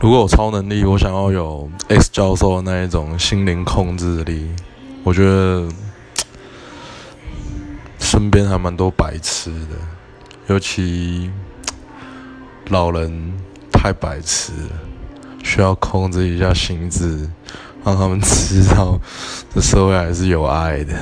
如果有超能力，我想要有 X 教授那一种心灵控制力。我觉得身边还蛮多白痴的，尤其老人太白痴了，需要控制一下心智，让他们知道这社会还是有爱的。